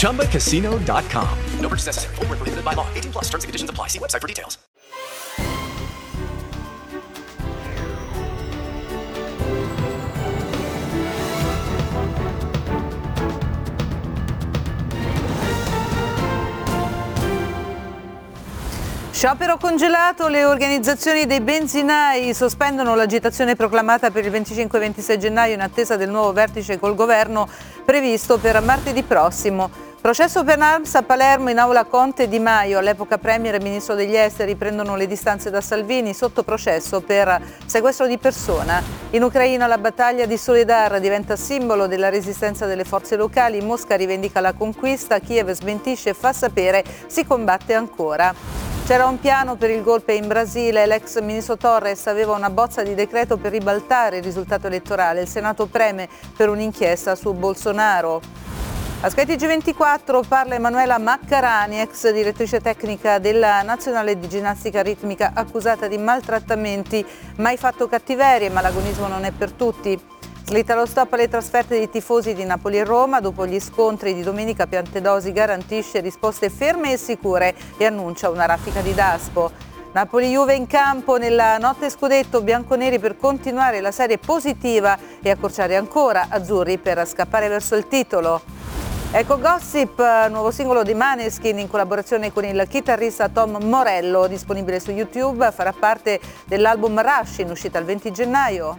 ChumbaCasino.com. No purchase necessary. Void where prohibited by law. 18 plus terms and conditions apply. See website for details. Sciopero congelato, le organizzazioni dei benzinai sospendono l'agitazione proclamata per il 25-26 gennaio in attesa del nuovo vertice col governo previsto per martedì prossimo. Processo per Arms a Palermo in aula Conte Di Maio, all'epoca Premier e Ministro degli Esteri, prendono le distanze da Salvini sotto processo per sequestro di persona. In Ucraina la battaglia di Soledar diventa simbolo della resistenza delle forze locali, Mosca rivendica la conquista, Kiev smentisce e fa sapere si combatte ancora. C'era un piano per il golpe in Brasile, l'ex ministro Torres aveva una bozza di decreto per ribaltare il risultato elettorale, il Senato preme per un'inchiesta su Bolsonaro. A Sky G24 parla Emanuela Maccarani, ex direttrice tecnica della Nazionale di Ginnastica Ritmica, accusata di maltrattamenti, mai fatto cattiverie, ma l'agonismo non è per tutti. Slitta lo stop alle trasferte dei tifosi di Napoli e Roma. Dopo gli scontri di domenica Piantedosi garantisce risposte ferme e sicure e annuncia una raffica di Daspo. Napoli-Juve in campo nella notte scudetto bianconeri per continuare la serie positiva e accorciare ancora azzurri per scappare verso il titolo. Ecco Gossip, nuovo singolo di Maneskin in collaborazione con il chitarrista Tom Morello, disponibile su YouTube, farà parte dell'album Rush in uscita il 20 gennaio.